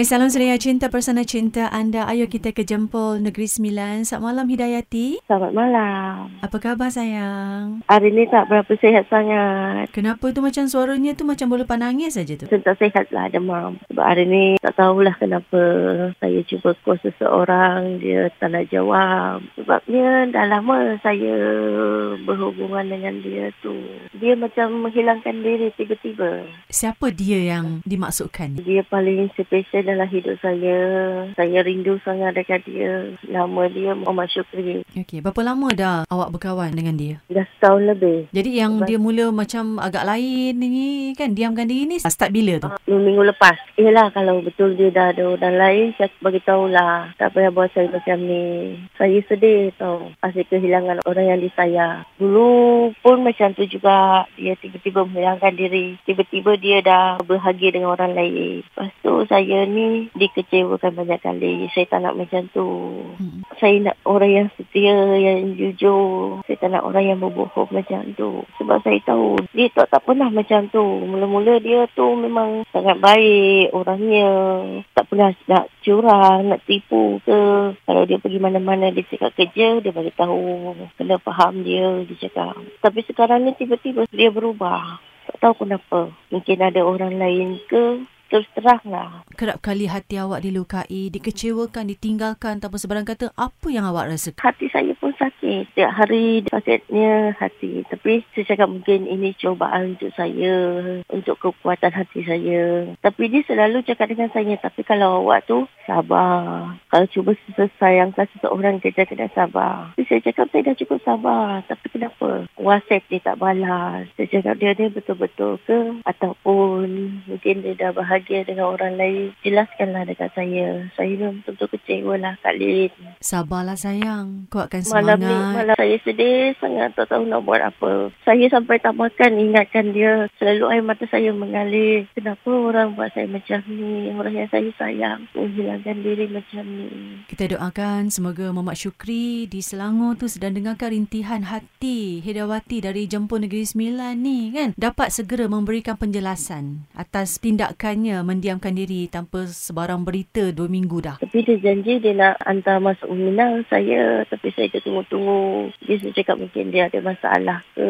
Hai salam suria cinta persana cinta anda. Ayo kita ke Jempol Negeri Sembilan. Selamat malam Hidayati. Selamat malam. Apa khabar sayang? Hari ni tak berapa sihat sangat. Kenapa tu macam suaranya tu macam boleh panangis saja tu? Saya tak sihat lah demam. Sebab hari ni tak tahulah kenapa saya cuba call seseorang dia tak nak jawab. Sebabnya dah lama saya berhubungan dengan dia tu. Dia macam menghilangkan diri tiba-tiba. Siapa dia yang dimaksudkan? Dia paling spesial dalam hidup saya. Saya rindu sangat dekat dia. Nama dia Muhammad Syukri. Okey, berapa lama dah awak berkawan dengan dia? Dah setahun lebih. Jadi yang dia mula macam agak lain ni kan, diamkan diri ni start bila tu? Uh, minggu lepas. Yelah kalau betul dia dah ada orang lain, saya bagi tahulah. Tak payah buat saya macam ni. Saya sedih tau. Pasal kehilangan orang yang disayang. Dulu pun macam tu juga. Dia tiba-tiba menghilangkan diri. Tiba-tiba dia dah berbahagia dengan orang lain. Lepas tu saya ni dikecewakan banyak kali. Saya tak nak macam tu. Hmm. Saya nak orang yang setia, yang jujur. Saya tak nak orang yang berbohong macam tu. Sebab saya tahu dia tak, tak pernah macam tu. Mula-mula dia tu memang sangat baik orangnya. Tak pernah nak curang, nak tipu ke. Kalau dia pergi mana-mana dia cakap kerja, dia bagi tahu. Kena faham dia, dia cakap. Tapi sekarang ni tiba-tiba dia berubah. Tak tahu kenapa. Mungkin ada orang lain ke terus terang lah. Kerap kali hati awak dilukai, dikecewakan, ditinggalkan tanpa sebarang kata, apa yang awak rasa? Hati saya pun sakit. Setiap hari sakitnya hati. Tapi saya cakap mungkin ini cobaan untuk saya, untuk kekuatan hati saya. Tapi dia selalu cakap dengan saya, tapi kalau awak tu sabar. Kalau cuba sayangkan seseorang, kita kena sabar. Tapi saya cakap saya dah cukup sabar. Tapi kenapa? WhatsApp dia tak balas. Saya cakap dia dia betul-betul ke? Ataupun mungkin dia dah bahagia bahagia dengan orang lain, jelaskanlah dekat saya. Saya memang betul-betul kecewa lah Kak Lin. Sabarlah sayang. Kuatkan semangat. Malam ni, malam saya sedih sangat tak tahu nak buat apa. Saya sampai tak makan ingatkan dia. Selalu air mata saya mengalir. Kenapa orang buat saya macam ni? Orang yang saya sayang menghilangkan diri macam ni. Kita doakan semoga Muhammad Syukri di Selangor tu sedang dengarkan rintihan hati Hidawati dari Jempol Negeri Sembilan ni kan. Dapat segera memberikan penjelasan atas tindakannya mendiamkan diri tanpa sebarang berita dua minggu dah. Tapi dia janji dia nak hantar masuk Minang saya. Tapi saya dah Dia cakap mungkin dia ada masalah ke.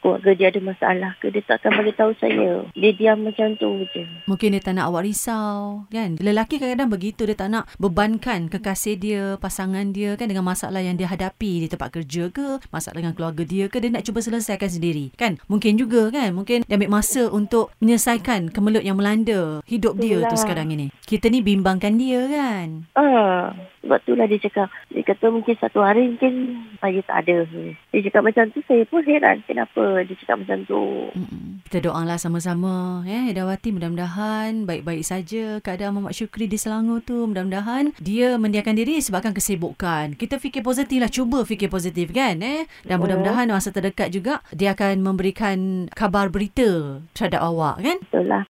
Keluarga dia ada masalah ke. Dia takkan bagi tahu saya. Dia diam macam tu je. Mungkin dia tak nak awak risau. Kan? Lelaki kadang-kadang begitu. Dia tak nak bebankan kekasih dia, pasangan dia kan dengan masalah yang dia hadapi di tempat kerja ke. Masalah dengan keluarga dia ke. Dia nak cuba selesaikan sendiri. Kan? Mungkin juga kan. Mungkin dia ambil masa untuk menyelesaikan kemelut yang melanda hidup dia tu sekarang ini. Kita ni bimbangkan dia kan. Ah, sebab itulah dia cakap. Dia kata mungkin satu hari mungkin saya tak ada. Dia cakap macam tu saya pun heran kenapa dia cakap macam tu. Mm-mm. Kita doalah sama-sama ya Hidawati mudah-mudahan baik-baik saja keadaan Muhammad Syukri di Selangor tu. Mudah-mudahan dia mendiakan diri sebabkan kesibukan. Kita fikir positif lah. Cuba fikir positif kan eh. Dan mudah-mudahan masa terdekat juga dia akan memberikan kabar berita terhadap awak kan. Betul lah.